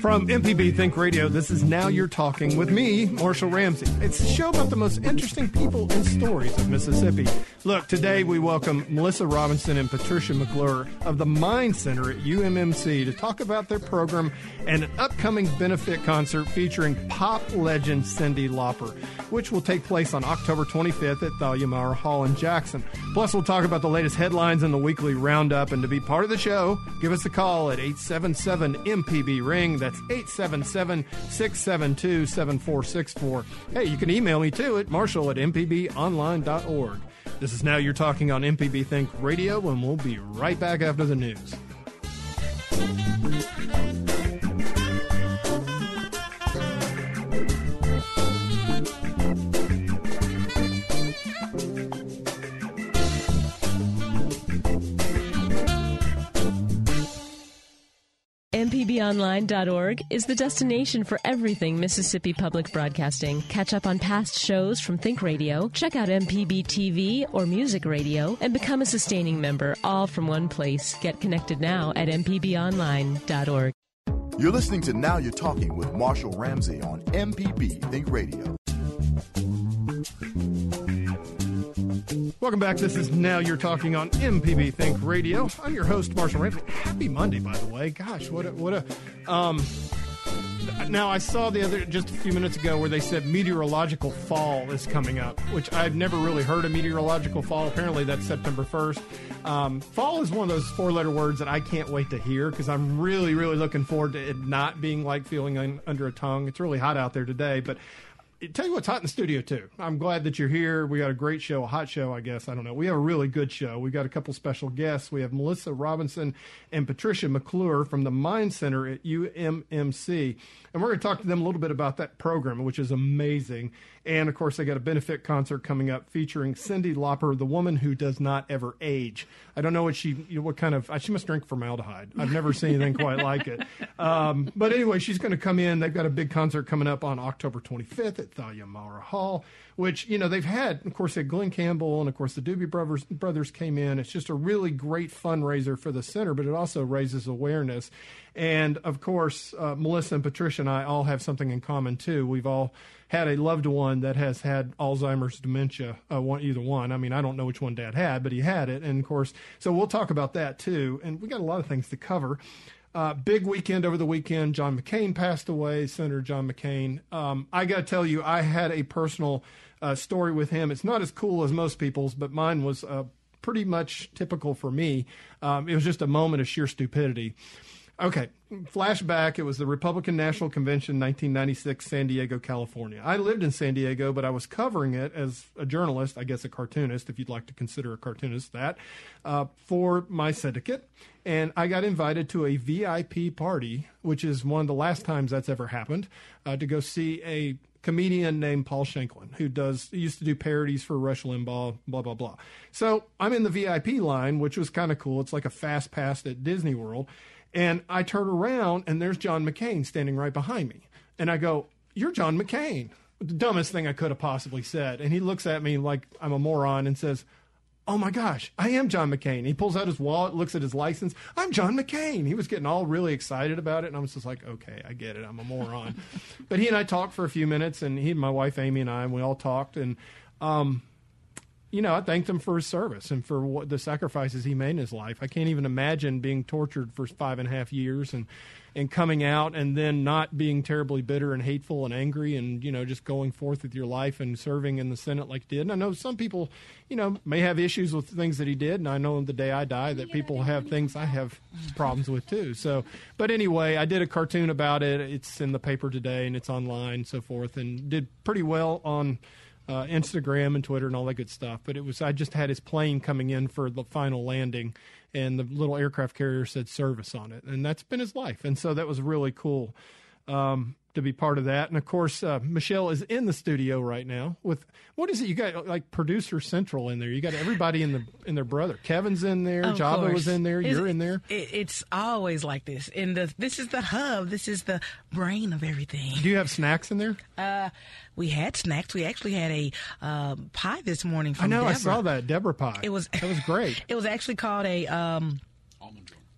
From MPB Think Radio, this is Now You're Talking with me, Marshall Ramsey. It's a show about the most interesting people and stories of Mississippi. Look, today we welcome Melissa Robinson and Patricia McClure of the Mind Center at UMMC to talk about their program and an upcoming benefit concert featuring pop legend Cyndi Lauper, which will take place on October 25th at Thalia Hall in Jackson. Plus, we'll talk about the latest headlines in the weekly roundup. And to be part of the show, give us a call at 877 MPB Ring. That's 877 672 7464. Hey, you can email me too at marshall at mpbonline.org. This is Now You're Talking on MPB Think Radio, and we'll be right back after the news. MPBOnline.org is the destination for everything Mississippi Public Broadcasting. Catch up on past shows from Think Radio, check out MPB TV or Music Radio, and become a sustaining member, all from one place. Get connected now at MPBOnline.org. You're listening to Now You're Talking with Marshall Ramsey on MPB Think Radio. Welcome back. This is Now You're Talking on MPB Think Radio. I'm your host, Marshall Ramsey. Happy Monday, by the way. Gosh, what a, what a, um, now I saw the other, just a few minutes ago where they said meteorological fall is coming up, which I've never really heard of meteorological fall. Apparently that's September 1st. Um, fall is one of those four letter words that I can't wait to hear because I'm really, really looking forward to it not being like feeling un- under a tongue. It's really hot out there today, but tell you what's hot in the studio too. I'm glad that you're here. We got a great show, a hot show, I guess. I don't know. We have a really good show. We got a couple special guests. We have Melissa Robinson and Patricia McClure from the Mind Center at UMMC, and we're going to talk to them a little bit about that program, which is amazing. And of course, they got a benefit concert coming up featuring Cyndi Lauper, the woman who does not ever age. I don't know what she, you know, what kind of, she must drink formaldehyde. I've never seen anything quite like it. Um, but anyway, she's going to come in. They've got a big concert coming up on October 25th at Thalia Mara Hall, which, you know, they've had, of course, they Glen Campbell and, of course, the Doobie Brothers, brothers came in. It's just a really great fundraiser for the center, but it also raises awareness. And of course, uh, Melissa and Patricia and I all have something in common too. We've all had a loved one that has had Alzheimer's dementia, uh, one, either one. I mean, I don't know which one dad had, but he had it. And of course, so we'll talk about that too. And we got a lot of things to cover. Uh, big weekend over the weekend. John McCain passed away, Senator John McCain. Um, I got to tell you, I had a personal uh, story with him. It's not as cool as most people's, but mine was uh, pretty much typical for me. Um, it was just a moment of sheer stupidity. Okay, flashback. It was the Republican National Convention, 1996, San Diego, California. I lived in San Diego, but I was covering it as a journalist, I guess a cartoonist, if you'd like to consider a cartoonist that, uh, for my syndicate. And I got invited to a VIP party, which is one of the last times that's ever happened, uh, to go see a comedian named Paul Shanklin, who does used to do parodies for Rush Limbaugh, blah blah blah. So I'm in the VIP line, which was kind of cool. It's like a fast pass at Disney World, and I turn around and there's John McCain standing right behind me, and I go, "You're John McCain." The dumbest thing I could have possibly said, and he looks at me like I'm a moron and says. Oh my gosh, I am John McCain. He pulls out his wallet, looks at his license. I'm John McCain. He was getting all really excited about it. And I was just like, okay, I get it. I'm a moron. but he and I talked for a few minutes, and he and my wife, Amy, and I, and we all talked. And, um, you know, I thanked him for his service and for what the sacrifices he made in his life. I can't even imagine being tortured for five and a half years and and coming out and then not being terribly bitter and hateful and angry and you know just going forth with your life and serving in the Senate like did. And I know some people, you know, may have issues with things that he did, and I know the day I die that people have things I have problems with too. So, but anyway, I did a cartoon about it. It's in the paper today and it's online and so forth, and did pretty well on uh, Instagram and Twitter and all that good stuff. But it was I just had his plane coming in for the final landing, and the little aircraft carrier said service on it, and that's been his life. And so that was really cool. um, to be part of that. And of course, uh, Michelle is in the studio right now with what is it? You got like producer central in there. You got everybody in the in their brother. Kevin's in there. Of Java course. was in there. It's- You're in there. It, it's always like this. And the this is the hub. This is the brain of everything. Do you have snacks in there? Uh, we had snacks. We actually had a um, pie this morning from I know. I saw that Deborah pie. It was that was great. It was actually called a um,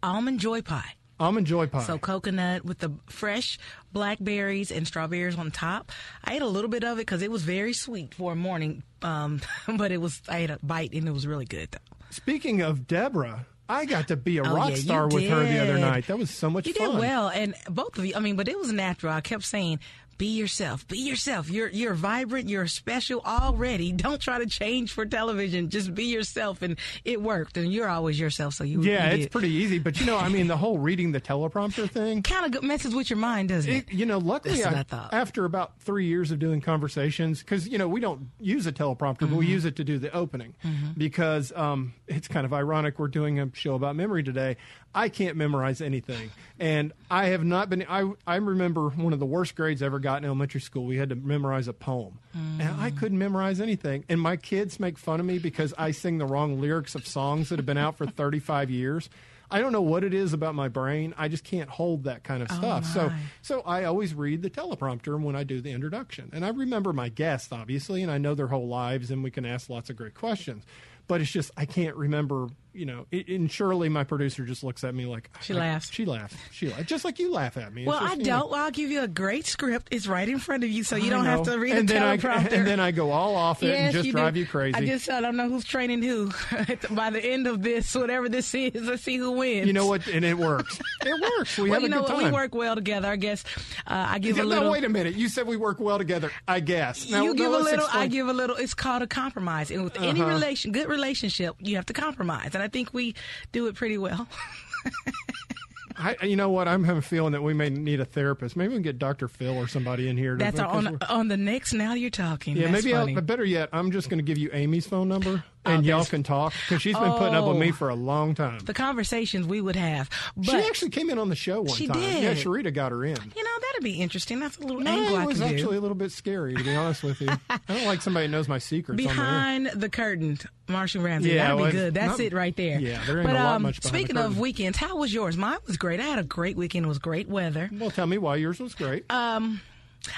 almond joy pie. Almond joy pie. So coconut with the fresh blackberries and strawberries on top. I ate a little bit of it because it was very sweet for a morning, um, but it was I ate a bite and it was really good. Though. Speaking of Deborah, I got to be a Oh, rock yeah, star with her the other night. That was so much You fun. did well, and both of you. I mean, but it was natural. I kept saying, "Be yourself. Be yourself. You're you're vibrant. You're special already. Don't try to change for television. Just be yourself." And it worked. And you're always yourself. So you Yeah, you it's pretty easy. But you know, I mean, the whole reading the teleprompter thing. kind of messes with your mind, doesn't it? It, you know, luckily, I- I thought. after about three years of doing conversations, because you know we don't use a teleprompter, but Mm-hmm. we use it to do the opening. Because um, it's kind of ironic. We're doing a show about memory today. I can't memorize anything, and I have not been. I I remember one of the worst grades I ever got in elementary school. We had to memorize a poem, and I Mm. couldn't memorize anything. And my kids make fun of me because I sing the wrong lyrics of songs that have been out for 35 years. I don't know what it is about my brain. I just can't hold that kind of stuff. So so I always read the teleprompter when I do the introduction. And I remember my guests, obviously, and I know their whole lives, and we can ask lots of great questions. But it's just, I can't remember, you know. It, and surely my producer, just looks at me like. She I- laughs. She laughs. She laughs. Just like you laugh at me. Well, just, I you know, don't. Well, I'll give you a great script. It's right in front of you, so you I don't have to read and a then I, teleprompter. and then I go all off it and just drive do. you crazy. I just I don't know who's training who. By the end of this, whatever this is, let's see who wins. you know what? And it works. It works. We well, have you a know good time. We work well together. I guess uh, I give Yeah, a no, little. wait a minute. You said we work well together. I guess. Now, you now give a let's little, I give a little. It's called a compromise, and with any Uh-huh. relation, good relationship, you have to compromise, and I think we do it pretty well. I, you know what? I'm having a feeling that we may need a therapist. Maybe we can get Dr. Phil or somebody in here. To, That's on on the next. Now you're talking. Yeah, That's maybe. I'll, but better yet, I'm just going to give you Amy's phone number, and Oh, y'all can talk because she's been putting up with me Oh. for a long time. the conversations we would have. She actually came in on the show one She time. did. Yeah, Sharita got her in. you know that'd be interesting. That's a little No, angle it was could do. actually a little bit scary, to be honest with you. I don't like somebody knows my secrets. on the. Behind the curtain, Marshall Ramsey. Yeah, That'd well, be good. That's not- it right there. yeah, there ain't but, a lot um, much behind Speaking of weekends, how was yours? Mine was great. I had a great weekend. It was great weather. Well, tell me why yours was great. Um,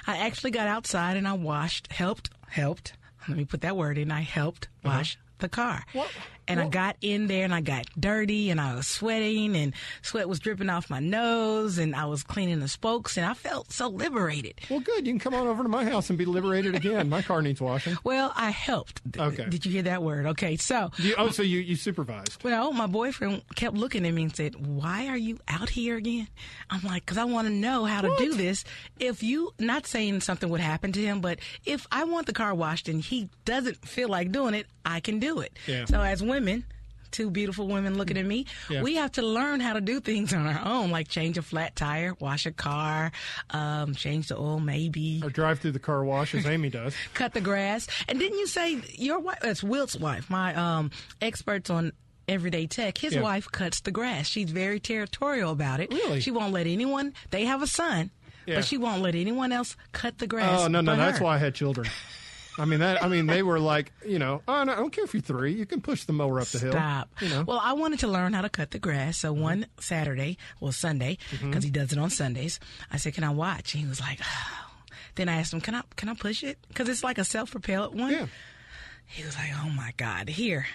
I actually got outside and I washed, helped, helped. Let me put that word in. I helped wash the car. What- And I got in there and I got dirty and I was sweating and sweat was dripping off my nose and I was cleaning the spokes and I felt so liberated. well, good. You can come on over to my house and be liberated again. My car needs washing. Well, I helped. Okay. Did you hear that word? Okay. So, You, oh, so you, you supervised. Well, my boyfriend kept looking at me and said, "Why are you out here again?" I'm like, "Cause I want to know how to do this. If you, not saying something would happen to him, but if I want the car washed and he doesn't feel like doing it, I can do it. Yeah. So as women." Two beautiful women looking at me. Yeah. We have to learn how to do things on our own, like change a flat tire, wash a car, um, change the oil, maybe Or drive through the car wash as Amy does. cut the grass. And didn't you say your wife? That's Wilt's wife. My um, experts on everyday tech. His Yeah. wife cuts the grass. She's very territorial about it. Really? She won't let anyone. They have a son, Yeah. but she won't let anyone else cut the grass. Oh no, no, that's why I had children. I mean that. I mean they were like, you know, oh, no, I don't care if you're three. You can push the mower up the hill. Stop. You know. Well, I wanted to learn how to cut the grass. So one Saturday, well Sunday, Mm-hmm. because he does it on Sundays, I said, "Can I watch?" And he was like, oh. Then I asked him, "Can I? Can I push it? Because it's like a self-propelled one." yeah. He was like, "Oh my God, here!"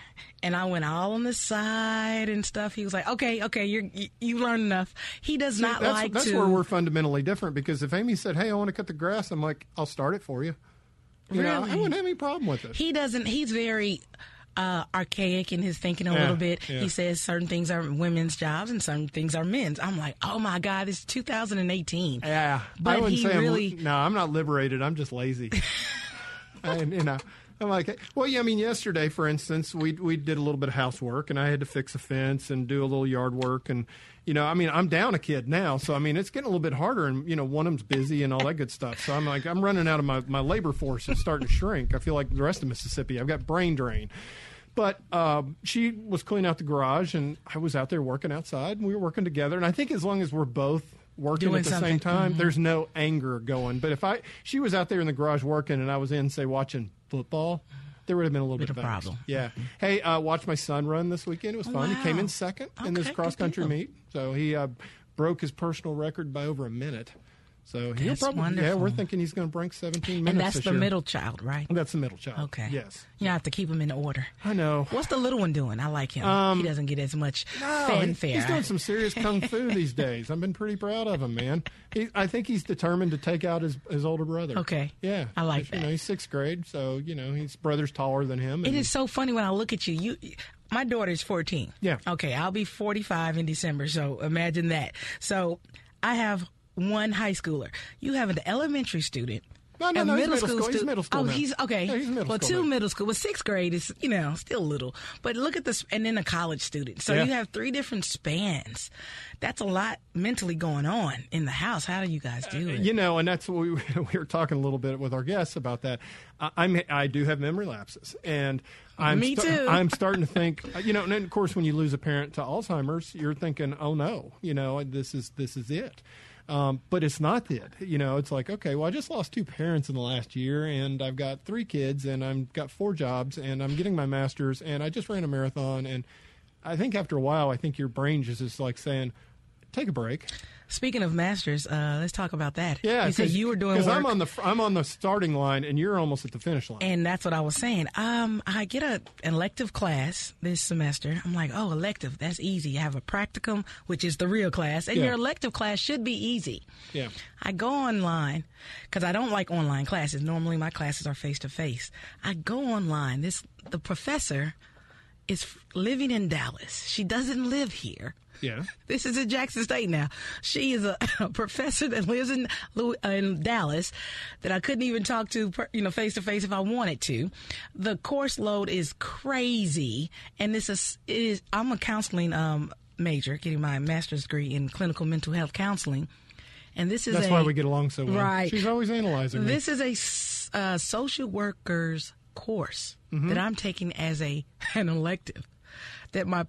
And I went all on the side and stuff. He was like, "Okay, okay, you're, you you learned enough." He does See, not that's like that's to. where we're fundamentally different because if Amy said, "Hey, I want to cut the grass," I'm like, "I'll start it for you." You know, I wouldn't have any problem with it. he doesn't. He's very uh, archaic in his thinking a Yeah, little bit. yeah. He says certain things are women's jobs and certain things are men's. I'm like, "Oh my God, it's 2018." yeah, But I wouldn't he say really- I'm, no. I'm not liberated. I'm just lazy. and you know. I'm like, well, yeah. I mean, yesterday, for instance, we we did a little bit of housework, and I had to fix a fence and do a little yard work, and you know, I mean, I'm down a kid now, so I mean, it's getting a little bit harder, and you know, one of them's busy and all that good stuff. So I'm like, I'm running out of my my labor force is starting to shrink. I feel like the rest of Mississippi, I've got brain drain. But um, she was cleaning out the garage, and I was out there working outside, and we were working together. And I think as long as we're both working Doing at the something. same time, Mhm. there's no anger going. But if I she was out there in the garage working and I was in say watching football, there would have been a little bit, Bit of problem. Yeah. Hey, uh, watched my son run this weekend. It was Oh, fun. He came in second in this cross country meet, so he uh, broke his personal record by over a minute. So he'll probably yeah. We're thinking he's going to break 17 minutes. And that's the year. middle child, right? That's the middle child. Okay. Yes. You have to keep him in order. I know. What's the little one doing? I like him. he doesn't get as much Um, No, fanfare. He's doing some serious kung fu these days. I've been pretty proud of him, man. He, I think he's determined to take out his, his older brother. Okay. Yeah, I like You know, that. he's sixth grade, so you know his brother's taller than him. it is so funny when I look at you. You, my daughter's 14. Yeah. Okay, I'll be 45 in December. So imagine that. So I have one high schooler. You have an elementary student. No, no, no, middle middle school school. He's middle school Oh, now. he's okay. Yeah, he's middle well, two now. middle school. Well, sixth grade is you know still little, but look at this, and then a college student. So Yeah. you have three different spans. That's a lot mentally going on in the house. How do you guys do uh, it? You know, and that's what we, we were talking a little bit with our guests about that. I, I'm I do have memory lapses, and I'm Me sta- too. I'm starting to think, uh, you know, and then of course when you lose a parent to Alzheimer's, you're thinking, oh no, you know, this is this is it. Um, but it's not it. You know, it's like, okay, well, I just lost two parents in the last year, and I've got three kids, and I've got four jobs, and I'm getting my master's, and I just ran a marathon, and I think after a while, I think your brain just is like saying, take a break. Speaking of masters, uh, let's talk about that. Yeah, you said you were doing because. I'm on the I'm on the starting line and you're almost at the finish line. And that's what I was saying. Um, I get a an elective class this semester. I'm like, oh, elective, that's easy. I have a practicum, which is the real class, and Yeah. your elective class should be easy. yeah, I go online because I don't like online classes. Normally, my classes are face to face. I go online. This the professor is living in Dallas. She doesn't live here. Yeah. This is in Jackson State now. She is a, a professor that lives in uh, in Dallas that I couldn't even talk to, per- you know, face to face if I wanted to. The course load is crazy, and this is it is. I'm a counseling um, major, getting my master's degree in clinical mental health counseling, and this is That's a, why we get along so well. Right. She's always analyzing me. This is a uh, social workers course Mm-hmm. that I'm taking as a an elective that my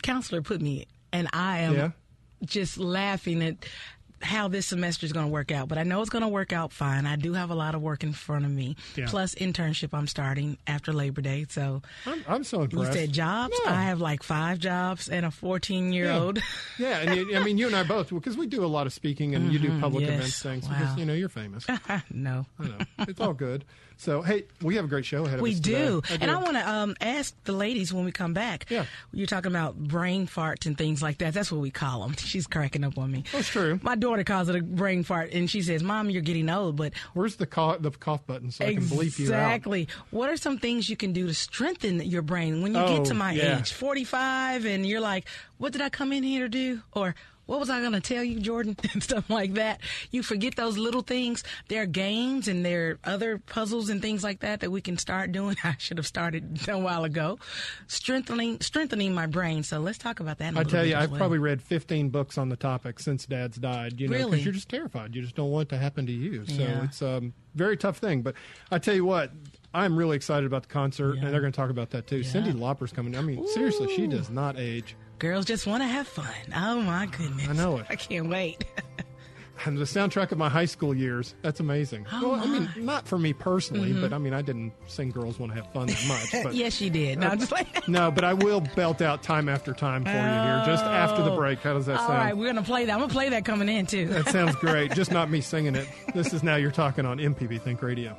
counselor put me in, and I am Yeah. just laughing at how this semester is going to work out. But I know it's going to work out fine. I do have a lot of work in front of me, Yeah. plus internship I'm starting after Labor Day. So I'm, I'm so you impressed. said jobs. No. I have like five jobs and a 14 year old. Yeah, and you, I mean, you and I both, because we do a lot of speaking and you do public Mm-hmm. yes. events things. Wow. Because, you know, you're famous. no. I know. It's all good. So, hey, we have a great show ahead of us. We do. today. and I want to um, ask the ladies when we come back. Yeah. You're talking about brain farts and things like that. That's what we call them. She's cracking up on me. That's true. My daughter calls it a brain fart, and she says, Mom, you're getting old. But Where's the cough, the cough button so I can bleep you out? Exactly. What are some things you can do to strengthen your brain when you Oh, get to my yeah. age, 45, and you're like, what did I come in here to do? Or what was I going to tell you, Jordan? and stuff like that. You forget those little things. There are games and there are other puzzles and things like that that we can start doing. I should have started a while ago. Strengthening, strengthening my brain. So let's talk about that. In a I tell you, I've well. probably read 15 books on the topic since Dad's died. You know, because Really? you're just terrified. You just don't want it to happen to you. So Yeah. it's a um, very tough thing. But I tell you what, I'm really excited about the concert, Yeah. and they're going to talk about that too. Cyndi Lauper's coming. I mean, seriously, she does not age. Girls just want to have fun. Oh my goodness. I know it. I can't wait. And the soundtrack of my high school years. That's amazing. Oh, well, I mean. Mm-hmm. not for me personally, but I mean, I didn't sing "Girls Want to Have Fun" that much. But yes, you did. No, I'm just like. no, but I will belt out time after time for you here, just after the break. How does that All sound? All right, we're gonna play that. I'm gonna play that coming in too. That sounds great. Just not me singing it. This is now you're talking on MPB Think Radio.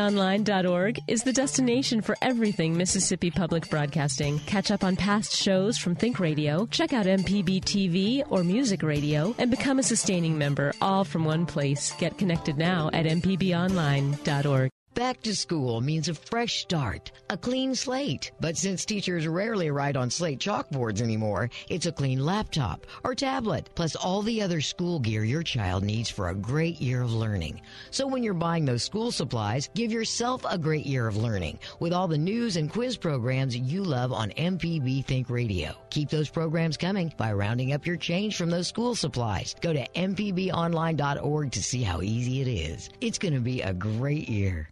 MPBOnline.org is the destination for everything Mississippi Public Broadcasting. Catch up on past shows from Think Radio, check out MPB TV or Music Radio, and become a sustaining member, all from one place. Get connected now at MPBOnline.org. Back to school means a fresh start, a clean slate. But since teachers rarely write on slate chalkboards anymore, it's a clean laptop or tablet, plus all the other school gear your child needs for a great year of learning. So when you're buying those school supplies, give yourself a great year of learning with all the news and quiz programs you love on MPB Think Radio. Keep those programs coming by rounding up your change from those school supplies. Go to mpbonline.org to see how easy it is. It's going to be a great year.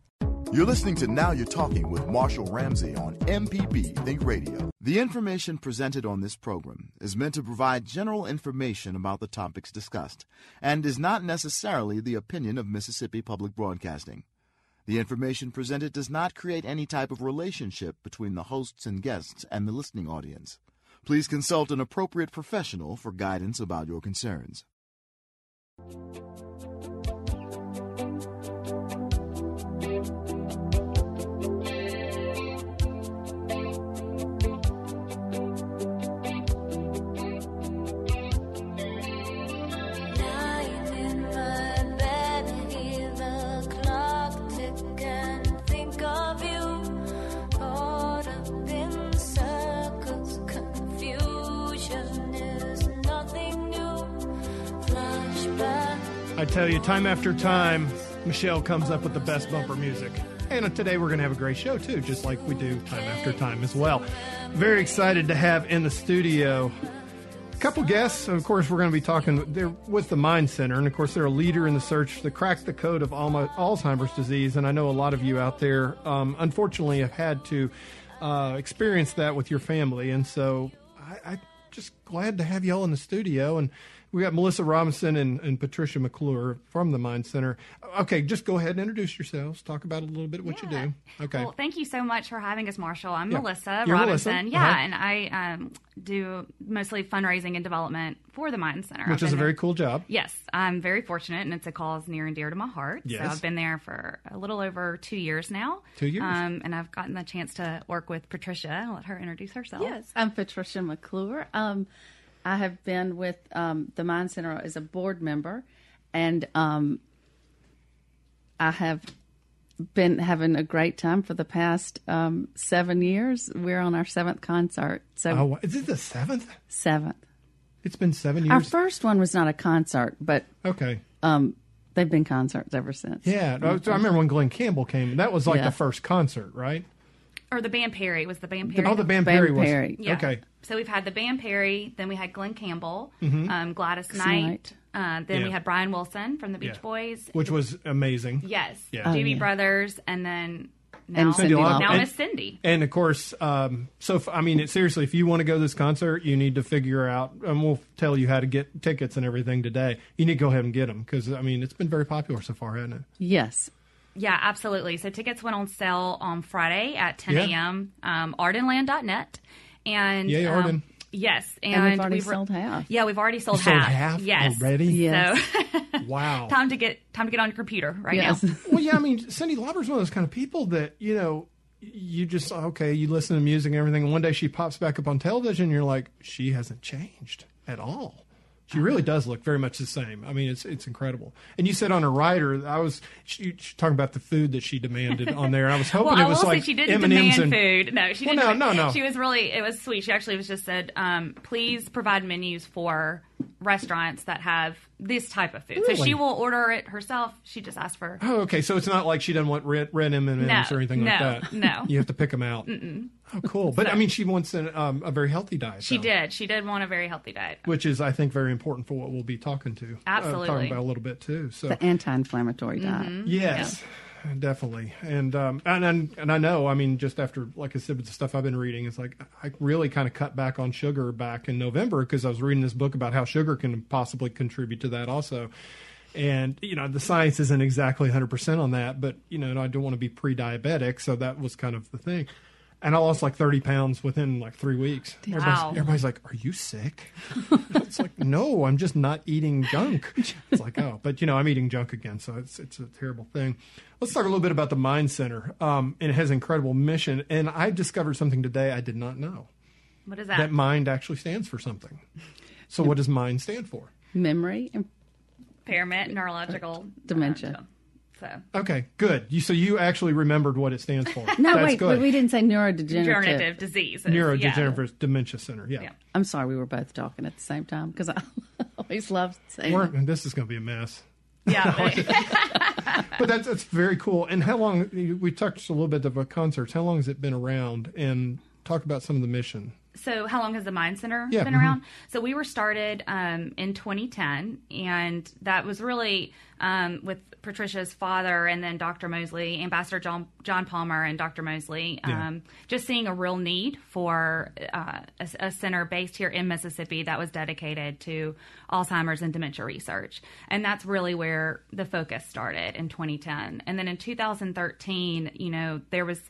You're listening to Now You're Talking with Marshall Ramsey on MPB Think Radio. The information presented on this program is meant to provide general information about the topics discussed and is not necessarily the opinion of Mississippi Public Broadcasting. The information presented does not create any type of relationship between the hosts and guests and the listening audience. Please consult an appropriate professional for guidance about your concerns. I tell you, time after time, Michelle comes up with the best bumper music. And today we're going to have a great show, too, just like we do time after time as well. Very excited to have in the studio a couple guests. Of course, we're going to be talking, they're with the Mind Center. And of course, they're a leader in the search to crack the code of Alzheimer's disease. And I know a lot of you out there, um, unfortunately, have had to uh, experience that with your family. And so I, I'm just glad to have you all in the studio. And we got Melissa Robinson and, and Patricia McClure from the Mind Center. Okay, just go ahead and introduce yourselves. Talk about a little bit what you do. Okay. Well, thank you so much for having us, Marshall. I'm Yeah. Melissa You're Robinson. Melissa? Yeah, Uh-huh. and I um, do mostly fundraising and development for the Mind Center. Which I've is a been very there- cool job. Yes, I'm very fortunate, and it's a cause near and dear to my heart. Yes. So I've been there for a little over two years now. Two years. Um, and I've gotten the chance to work with Patricia. I'll let her introduce herself. Yes, I'm Patricia McClure. Um, I have been with um, the Mind Center as a board member, and um, I have been having a great time for the past um, seven years. We're on our seventh concert, so Oh, is it the seventh? seventh. It's been seven years. Our first one was not a concert, but okay. um, they've been concerts ever since. Yeah, I remember when Glen Campbell came. That was like Yeah. the first concert, right? Or the band Perry was the band Perry. Oh, the band Band Perry was. Perry. Yeah. Okay. So we've had the band Perry, then we had Glen Campbell, um, Gladys Knight, Knight. uh, then we had Brian Wilson from the Beach Yeah. Boys. Which was amazing. Yes. Yeah. Oh, Doobie yeah. Brothers, and then now, And Cyndi Lauper. now And- Miss Cyndi. And of course, um, so if, I mean, it, seriously, if you want to go to this concert, you need to figure out, and we'll tell you how to get tickets and everything today. You need to go ahead and get them because I mean, it's been very popular so far, hasn't it? Yes, Yeah, absolutely. So tickets went on sale on Friday at 10 Yeah. a.m. Um, ardenland.net. And Yay, um, Arden. Yes, and, and, we've already re- sold half. Yeah, we've already sold, sold half. half Yes, already? Yes. So Wow. time to get time to get on your computer right Yes. now. well, yeah, I mean, Cyndi Lauper's one of those kind of people that you know, you just okay, you listen to music and everything, and one day she pops back up on television, and you're like, she hasn't changed at all. She really does look very much the same. I mean, it's it's incredible. And you said on her rider, I was she, she talking about the food that she demanded on there. I was hoping Well, it was like she didn't M&Ms demand and, food. No, she Well, didn't. no, no, no. She was really. It was sweet. She actually was just said, um, "Please provide menus for restaurants that have this type of food." So she will order it herself. She just asked for. Oh, okay. So it's not like she doesn't want red, red M&Ms No, or anything like that. no. You have to pick them out. Mm-mm. Oh, cool. But I mean, she wants an, um, a very healthy diet. She though. did. She did want a very healthy diet. which is I think very important for what we'll be talking to, uh, Absolutely. talking about a little bit too. So the anti-inflammatory Mm-hmm. diet. yes, definitely, and um, and and and I know, I mean, just after like I said, with the stuff I've been reading, it's like I really kind of cut back on sugar back in November because I was reading this book about how sugar can possibly contribute to that also. And you know the science isn't exactly 100 percent on that, but you know I don't want to be pre-diabetic, so that was kind of the thing. And I lost like 30 pounds within like three weeks. Everybody's, Wow. everybody's like, "Are you sick?" it's like, "No, I'm just not eating junk." It's like, "Oh, but you know, I'm eating junk again, so it's it's a terrible thing." Let's talk a little bit about the Mind Center. Um, and it has an incredible mission, and I discovered something today I did not know. What is that? That mind actually stands for something. So, what does mind stand for? Memory Impairment, neurological Dementia. uh, So Okay, good. You so you actually remembered what it stands for. No, That's wait, good. we didn't say neurodegenerative. degenerative disease. Yeah. Neurodegenerative Dementia Center. Yeah. Yeah. I'm sorry, we were both talking at the same time because I always love saying. We're- this is going to be a mess. Yeah. But that's that's very cool. And how long? We touched a little bit about concerts. How long has it been around? And talk about some of the mission. So, how long has the Mind Center Yeah, been mhm. around? So, we were started um, in 2010, and that was really um, with Patricia's father and then Dr. Mosley, Ambassador John, John Palmer, and Dr. Mosley, Yeah. um, just seeing a real need for uh, a, a center based here in Mississippi that was dedicated to Alzheimer's and dementia research. And that's really where the focus started in 2010. And then in 2013, you know, there was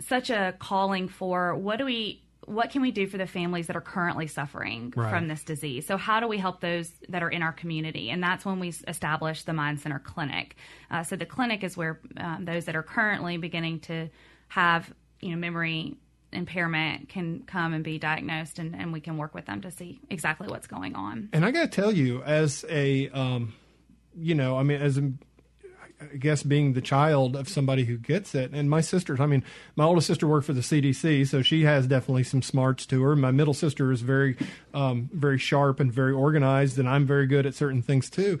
such a calling for what do we what can we do for the families that are currently suffering Right. from this disease? So how do we help those that are in our community? And that's when we established the mind center clinic. Uh, so the clinic is where um, those that are currently beginning to have you know memory impairment can come and be diagnosed and, and we can work with them to see exactly what's going on. And I got to tell you, as a, um, you know, I mean, as a, I guess being the child of somebody who gets it, and my sisters, I mean, my oldest sister worked for the CDC, so she has definitely some smarts to her. My middle sister is very, um, very sharp and very organized, and I'm very good at certain things too.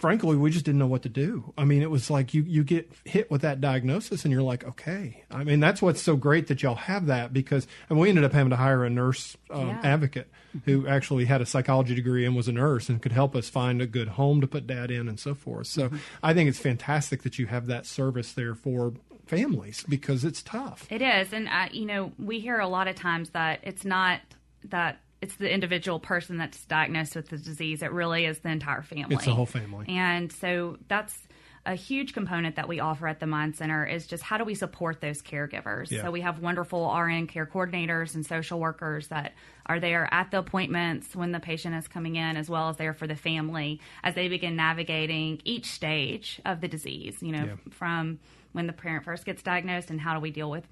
Frankly, we just didn't know what to do. I mean, it was like you you get hit with that diagnosis, and you're like, okay. I mean, that's what's so great that y'all have that because, and we ended up having to hire a nurse um, Yeah. advocate who actually had a psychology degree and was a nurse and could help us find a good home to put dad in and so forth. So I think it's fantastic that you have that service there for families because it's tough. It is, and uh, you know, we hear a lot of times that it's not that it's the individual person that's diagnosed with the disease. It really is the entire family. It's the whole family. and so that's a huge component that we offer at the Mind Center is just how do we support those caregivers. Yeah. So we have wonderful RN care coordinators and social workers that are there at the appointments when the patient is coming in, as well as there for the family as they begin navigating each stage of the disease. You know, Yeah. from when the parent first gets diagnosed and how do we deal with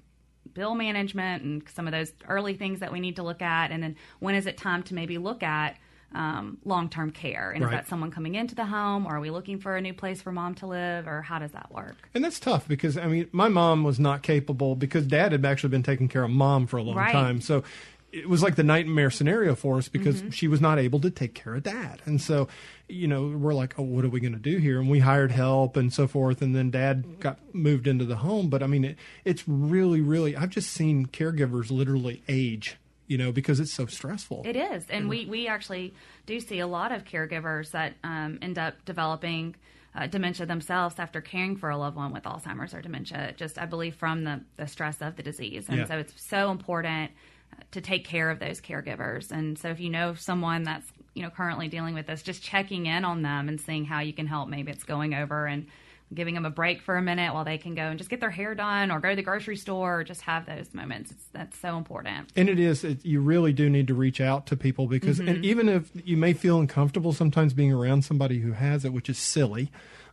bill management and some of those early things that we need to look at and then when is it time to maybe look at um, long-term care and Right. is that someone coming into the home or are we looking for a new place for mom to live or how does that work And that's tough because I mean, my mom was not capable because dad had actually been taking care of mom for a long Right. time. So it was like the nightmare scenario for us because Mm-hmm. she was not able to take care of dad. And so, you know, we're like, oh, what are we going to do here? And we hired help and so forth. And then dad got moved into the home. But I mean, it, it's really, really, I've just seen caregivers literally age, you know, because it's so stressful. It is, and we we actually do see a lot of caregivers that um, end up developing uh, dementia themselves after caring for a loved one with Alzheimer's or dementia. Just I believe from the the stress of the disease, and Yeah. so it's so important uh, to take care of those caregivers. And so if you know someone that's you know currently dealing with this, just checking in on them and seeing how you can help. Maybe it's going over and giving them a break for a minute while they can go and just get their hair done or go to the grocery store or just have those moments. It's, that's so important. And it is, it, you really do need to reach out to people because, Mm-hmm. and even if you may feel uncomfortable sometimes being around somebody who has it, which is silly,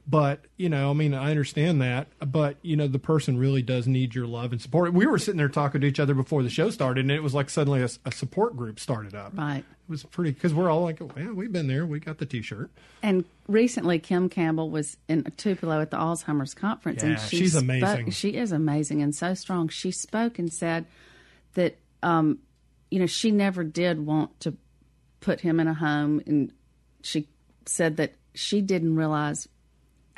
but you know, I mean, I understand that, but you know, the person really does need your love and support. We were sitting there talking to each other before the show started, and it was like suddenly a, a support group started up. Right. It was pretty because we're all like, yeah, we've been there, we got the T-shirt. And recently, Kim Campbell was in Tupelo at the Alzheimer's conference, and she she's spoke- amazing. She is amazing and so strong. She spoke and said that, um, you know, she never did want to put him in a home, and she said that she didn't realize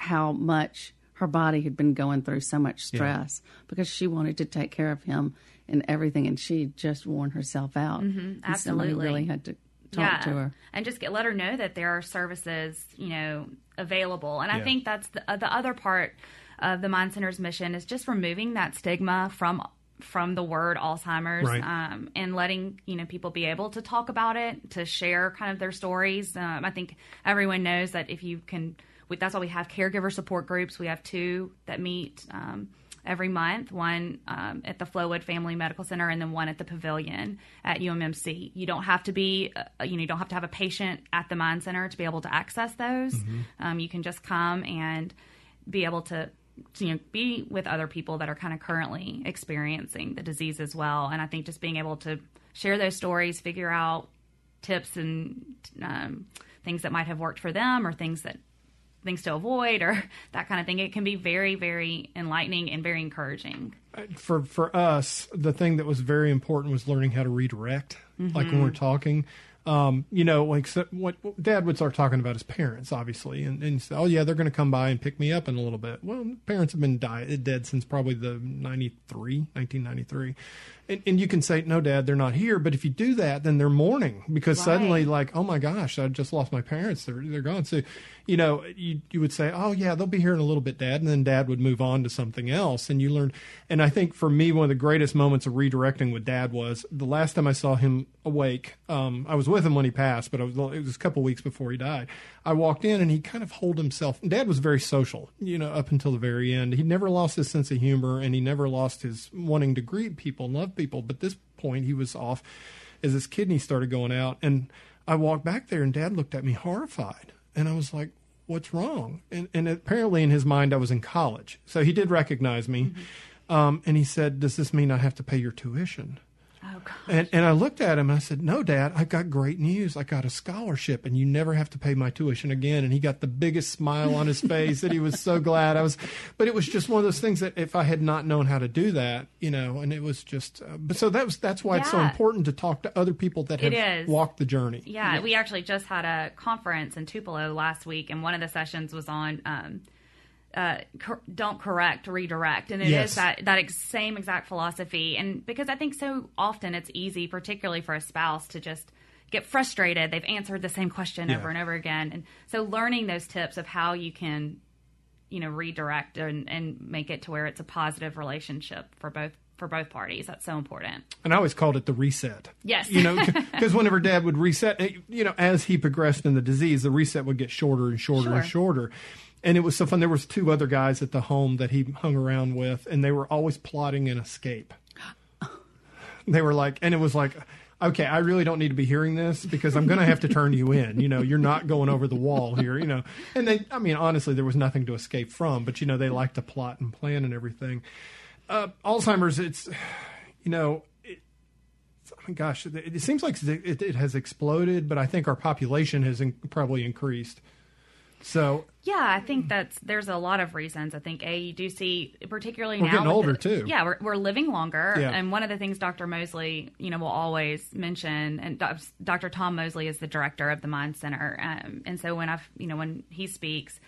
how much her body had been going through so much stress because she wanted to take care of him and everything, and she had just worn herself out. And Mm-hmm. absolutely. really had to talk to her. and just get let her know that there are services you know available and i think that's the, uh, the other part of the mind center's mission is just removing that stigma from from the word alzheimer's Right. um, and letting you know people be able to talk about it to share kind of their stories um, i think everyone knows that if you can we, that's why we have caregiver support groups we have two that meet um, every month one um, at the Flowood Family Medical Center and then one at the Pavilion at UMMC. You don't have to be, uh, you know, you don't have to have a patient at the Mind Center to be able to access those. Um, you can just come and be able to, you know, be with other people that are kind of currently experiencing the disease as well. And I think just being able to share those stories, figure out tips and um, things that might have worked for them or things that things to avoid or that kind of thing. It can be very, very enlightening and very encouraging. for for us, the thing that was very important was learning how to redirect. Like when we're talking, um, you know, like so, what Dad would start talking about his parents, obviously, and and say, oh yeah, they're going to come by and pick me up in a little bit. Well, parents have been die- dead since probably the 93, 1993. And, and you can say, no, Dad, they're not here. But if you do that, then they're mourning because Right. suddenly, like, oh my gosh, I just lost my parents. They're they're gone. So, you know, you you would say, oh yeah, they'll be here in a little bit, Dad, and then Dad would move on to something else, and you learn. And I think for me, one of the greatest moments of redirecting with Dad was the last time I saw him awake. Um, I was with him when he passed, but was it was a couple weeks before he died. I walked in and he kind of hold himself. Dad was very social, you know, up until the very end. He never lost his sense of humor, and he never lost his wanting to greet people and love people. But this point, he was off as his kidney started going out, and I walked back there, and Dad looked at me horrified, and I was like, "What's wrong?" And and apparently in his mind, I was in college, so he did recognize me, um, and he said, "Does this mean I have to pay your tuition?" Oh, God. And and I looked at him and I said, "No, Dad, I've got great news. I got a scholarship, and you never have to pay my tuition again." And he got the biggest smile on his face, and he was so glad. I was, but it was just one of those things that if I had not known how to do that, you know, and it was just. Uh, but so that was that's why it's so important to talk to other people that have walked the journey. Yeah, we actually just had a conference in Tupelo last week, and one of the sessions was on um, uh, cor- don't correct, redirect, and it is Yes. that that ex- same exact philosophy. And because I think so often it's easy, particularly for a spouse, to just get frustrated. They've answered the same question Yeah. over and over again, and so learning those tips of how you can, you know, redirect and, and make it to where it's a positive relationship for both for both parties. That's so important. And I always called it the reset. Yes. You know, because whenever dad would reset, eh, you know, as he progressed in the disease, the reset would get shorter and shorter and shorter. And it was so fun. There was two other guys at the home that he hung around with, and they were always plotting an escape. They were like, and it was like, okay, I really don't need to be hearing this because I'm going to have to turn you in. You know, you're not going over the wall here. You know, and they, I mean, honestly, there was nothing to escape from, but you know, they like to plot and plan and everything. Uh, Alzheimer's, it's, you know, I mean, gosh, it, seems like it, it has exploded, but I think our population has in, probably increased. So Yeah, I think that's there's a lot of reasons. I think a you do see particularly We're now getting older, the- too. Yeah, we're we're living longer, Yeah. and one of the things Dr. Mosley, you know, will always mention, and Dr. Tom Mosley is the director of the Mind Center, um, and so when I've you know when he speaks.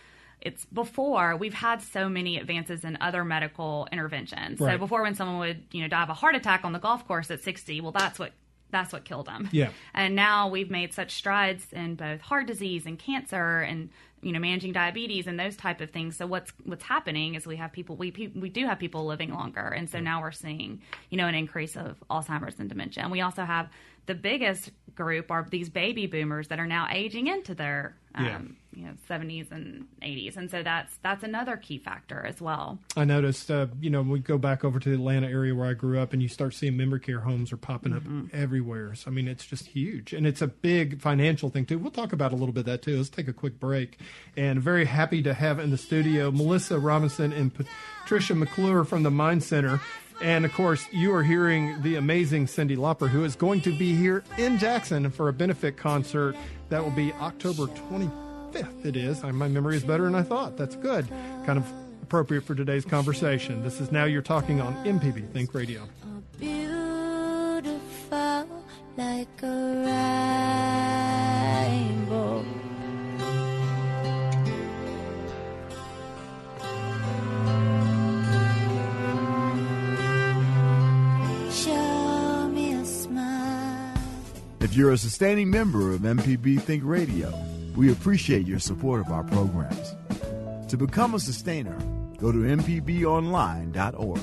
It's before we've had so many advances in other medical interventions. So before, when someone would, you know, die of a heart attack on the golf course at 60, well, that's what that's what killed them. Yeah. And now we've made such strides in both heart disease and cancer and you know managing diabetes and those type of things. So what's what's happening is we have people we we do have people living longer, and so now we're seeing you know an increase of Alzheimer's and dementia. And we also have the biggest group are these baby boomers that are now aging into their um, Yeah. You know 70s and 80s, and so that's that's another key factor as well. I noticed, uh, you know, we go back over to the Atlanta area where I grew up, and you start seeing memory care homes are popping up everywhere. So, I mean, it's just huge, and it's a big financial thing too. We'll talk about a little bit of that too. Let's take a quick break, and very happy to have in the studio Melissa Robinson and Patricia McClure from the Mind Center. And of course, you are hearing the amazing Cyndi Lauper, who is going to be here in Jackson for a benefit concert that will be October 25th. It is. My memory is better than I thought. That's good. Kind of appropriate for today's conversation. This is Now You're Talking on MPB Think Radio. beautiful like a rainbow. Show me a smile. If you're a sustaining member of MPB Think Radio, we appreciate your support of our programs. To become a sustainer, go to MPBOnline.org.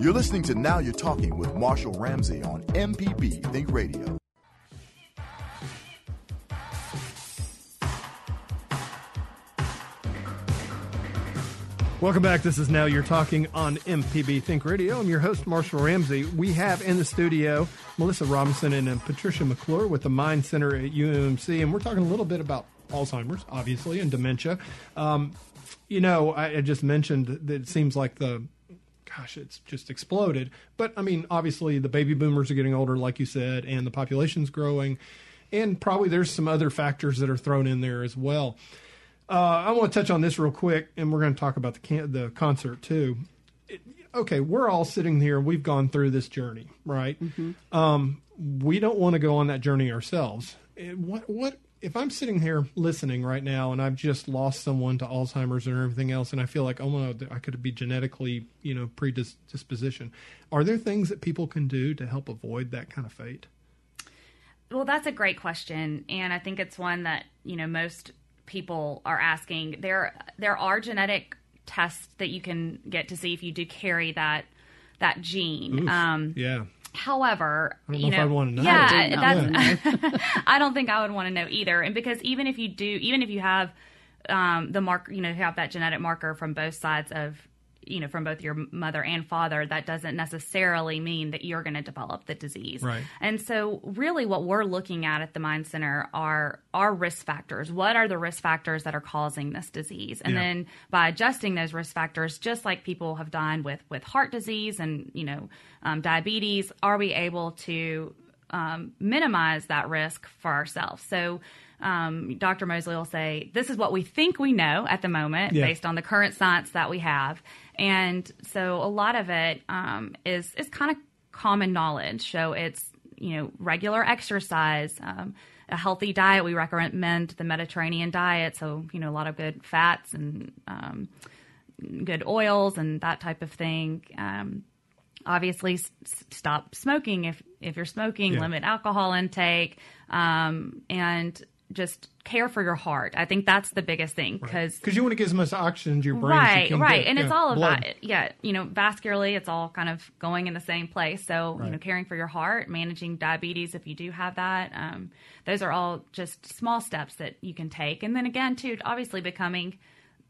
You're listening to Now You're Talking with Marshall Ramsey on MPB Think Radio. Welcome back. This is Now You're Talking on MPB Think Radio. I'm your host, Marshall Ramsey. We have in the studio Melissa Robinson and uh, Patricia McClure with the Mind Center at UMC, and we're talking a little bit about Alzheimer's, obviously, and dementia. Um, you know, I, I just mentioned that it seems like the gosh, it's just exploded. But I mean, obviously, the baby boomers are getting older, like you said, and the population's growing. and probably there's some other factors that are thrown in there as well. Uh, I want to touch on this real quick, and we're going to talk about the can- the concert too. It- okay, we're all sitting here. We've gone through this journey, right? Um, we don't want to go on that journey ourselves. Eh, What what if I'm sitting here listening right now and I've just lost someone to Alzheimer's and everything else, and I feel like oh no, I could be genetically you know predisposition. Are there things that people can do to help avoid that kind of fate? Well, that's a great question, and I think it's one that you know most people are asking. There, there are genetic tests that you can get to see if you do carry that that gene. Oof, Um, yeah. However, I don't you know if I'd wanna know. Yeah, I do not that's. I don't think I would want to know either. And because even if you do, even if you have um, the mark, you know, have that genetic marker from both sides of, you know, from both your mother and father, that doesn't necessarily mean that you're going to develop the disease. Right. And so, really, what we're looking at at the Mind Center are are risk factors. What are the risk factors that are causing this disease? And Yeah. then by adjusting those risk factors, just like people have done with with heart disease and you know um, diabetes, are we able to um, minimize that risk for ourselves? So. Um, Dr. Mosley will say, This is what we think we know at the moment Yeah. based on the current science that we have. And so a lot of it um, is, is kind of common knowledge. So it's, you know, regular exercise, um, a healthy diet. We recommend the Mediterranean diet. So, you know, a lot of good fats and um, good oils and that type of thing. Um, obviously, s- stop smoking if, if you're smoking, Yeah. limit alcohol intake, um, and just care for your heart. I think that's the biggest thing because Because you want to get as much oxygen to your brain right right get. and it's Yeah, all blood. about yeah you know vascularly it's all kind of going in the same place so you know caring for your heart managing diabetes if you do have that um, those are all just small steps that you can take and then again too obviously becoming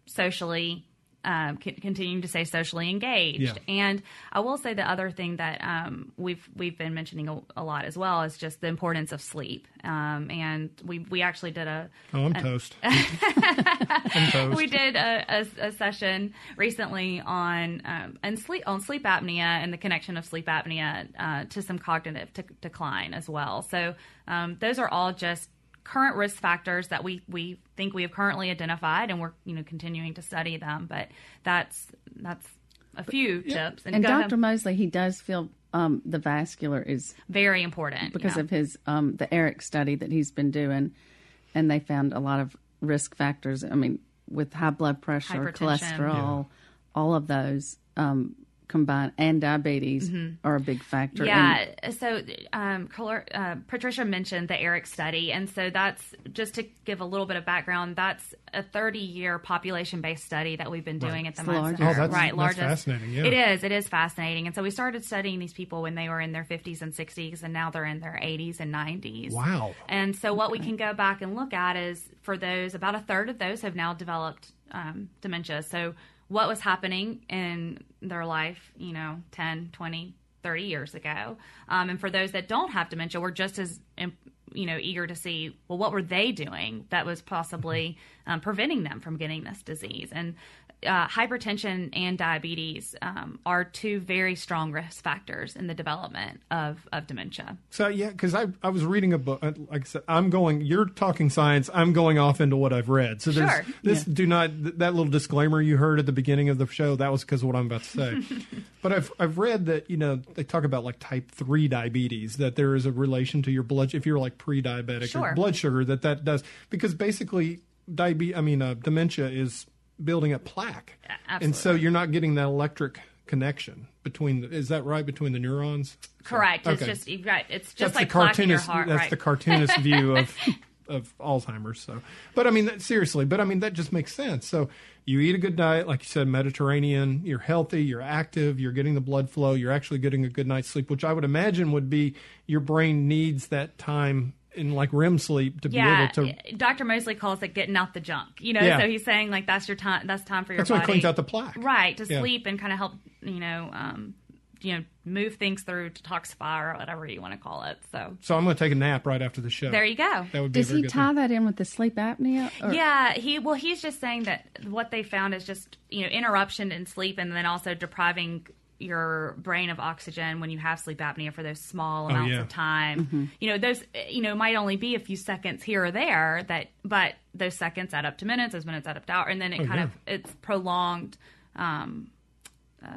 socially um, c- continuing to stay socially engaged Yeah. and i will say the other thing that um, we've we've been mentioning a, a lot as well is just the importance of sleep um, and we we actually did a Oh, I'm toast. I'm toast. we did a, a, a session recently on um, and sleep on sleep apnea and the connection of sleep apnea uh, to some cognitive t- decline as well. So um, those are all just current risk factors that we we think we have currently identified, and we're you know continuing to study them. But that's that's a few tips. And go ahead. Dr. Mosley, he does feel um, the vascular is very important because yeah. of his um, the ARIC study that he's been doing, and they found a lot of risk factors. I mean, with high blood pressure, Hypertension. cholesterol, all of those um, combined, and diabetes are a big factor. And Yeah. So um, Color- uh, Patricia mentioned the ARIC study, and so that's just to give a little bit of background. That's a 30-year population-based study that we've been doing at the It's Mind largest. Center. Oh, that's- right, that's largest. fascinating, yeah. It is. It is fascinating. And so we started studying these people when they were in their 50s and 60s, and now they're in their 80s and 90s. Wow. And so what we can go back and look at is for those, about a third of those have now developed um, dementia. So what was happening in their life, you know, 10, 20, 30 years ago. Um, and for those that don't have dementia, we're just as, you know, eager to see, well, what were they doing that was possibly um, preventing them from getting this disease? And uh, hypertension and diabetes um, are two very strong risk factors in the development of, of dementia. So yeah, because I I was reading a book. uh, Like I said, I'm going. You're talking science. I'm going off into what I've read. So there's Sure. this. Do not th- that little disclaimer you heard at the beginning of the show. That was because of what I'm about to say. but I've I've read that you know they talk about like type three diabetes that there is a relation to your blood if you're like pre-diabetic Sure. or blood sugar that that does because basically diabetes. I mean uh, dementia is building a plaque, and so you're not getting that electric connection between. The, is that right between the neurons? Correct. It's Okay. just you've got it's just that's like the cartoonist. heart, that's right? the cartoonist view of of Alzheimer's. So, but I mean, that, seriously, but I mean that just makes sense. So, you eat a good diet, like you said, Mediterranean. You're healthy. You're active. You're getting the blood flow. You're actually getting a good night's sleep, which I would imagine would be your brain needs that time in like REM sleep to yeah, be able to. Dr. Mosley calls it getting out the junk. You know, Yeah. so he's saying like that's your time. That's time for your That's when it body. cleans out the plaque. right to Yeah. sleep and kind of help you know um, you know move things through to detoxify or whatever you want to call it. So So I'm going to take a nap right after the show. there you go. That would be does he tie thing. that in with the sleep apnea? Or, Yeah, he well, he's just saying that what they found is just you know interruption in sleep, and then also depriving your brain of oxygen when you have sleep apnea for those small amounts yeah. of time. You know, those you know might only be a few seconds here or there that, but those seconds add up to minutes, those minutes add up to hours, and then it Oh, kind yeah. of it's prolonged. Um, uh,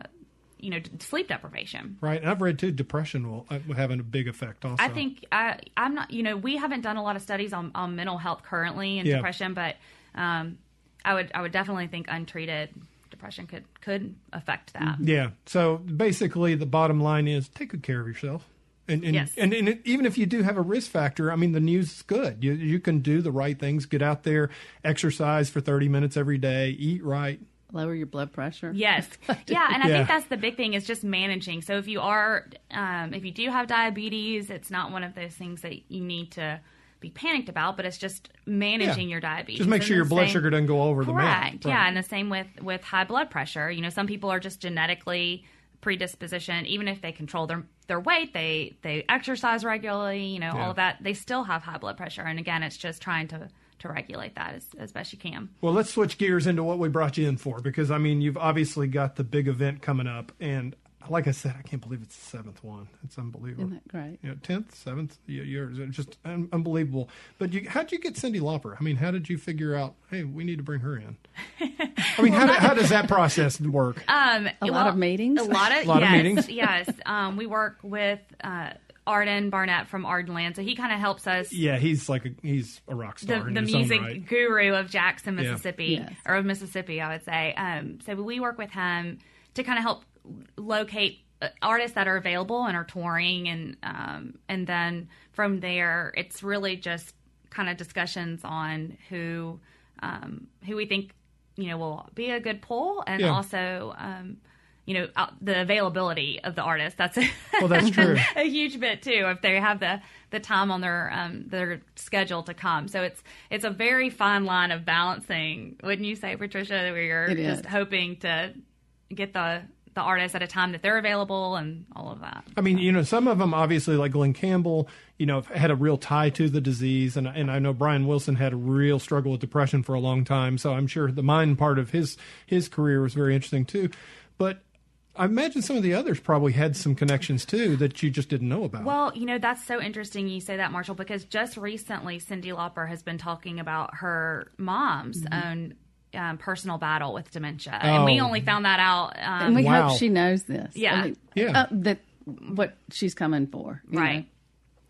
you know, d- sleep deprivation. Right. And I've read too, depression will uh, have a big effect also. I think I, I'm not. You know, we haven't done a lot of studies on, on mental health currently and Yeah. depression, but um, I would I would definitely think untreated depression could could affect that. Yeah. So basically, the bottom line is take good care of yourself. And and, Yes. and, and even if you do have a risk factor, I mean, the news is good. You you can do the right things. Get out there, exercise for thirty minutes every day, eat right. Lower your blood pressure. Yes. Yeah, and I Yeah. think that's the big thing is just managing. So if you are, um, if you do have diabetes, it's not one of those things that you need to be panicked about, but it's just managing Yeah. your diabetes. Just make sure the your blood sugar doesn't go over the map. Correct. Right. Yeah, and the same with with high blood pressure. You know, some people are just genetically predisposition even if they control their their weight they they exercise regularly you know Yeah. all of that they still have high blood pressure and again it's just trying to to regulate that as, as best you can Well, let's switch gears into what we brought you in for because I mean, you've obviously got the big event coming up, and like I said, I can't believe it's the seventh one. It's unbelievable. Isn't that great? You know, tenth, seventh, you're just un- unbelievable. But you, how'd you get Cyndi Lauper? I mean, how did you figure out? Hey, we need to bring her in. I mean, how, do- how does that process work? um A lot of meetings? a lot of A lot of meetings? yes um we work with uh arden barnett from ardenland so he kind of helps us yeah, he's like a, he's a rock the, star in the his music own right. guru of Jackson, Yeah. Mississippi, Yes. or of Mississippi, I would say. Um, so we work with him to kind of help locate uh, artists that are available and are touring, and um, and then from there, it's really just kind of discussions on who um, who we think you know will be a good pull, and Yeah. also. Um, you know uh, the availability of the artist. That's a, Well, that's true. a huge bit too if they have the the time on their um their schedule to come. So it's it's a very fine line of balancing, wouldn't you say, Patricia? Where you're just hoping to get the the artist at a time that they're available and all of that. I mean, you know, some of them obviously, like Glen Campbell, you know, had a real tie to the disease, and and I know Brian Wilson had a real struggle with depression for a long time. So I'm sure the mind part of his his career was very interesting too. But I imagine some of the others probably had some connections too that you just didn't know about. Well, you know, that's so interesting you say that, Marshall, because just recently Cyndi Lauper has been talking about her mom's mm-hmm. own um, personal battle with dementia. And we Oh. only found that out. Um, And we Wow. hope she knows this. Yeah. I mean, Yeah. uh, that what she's coming for. Right.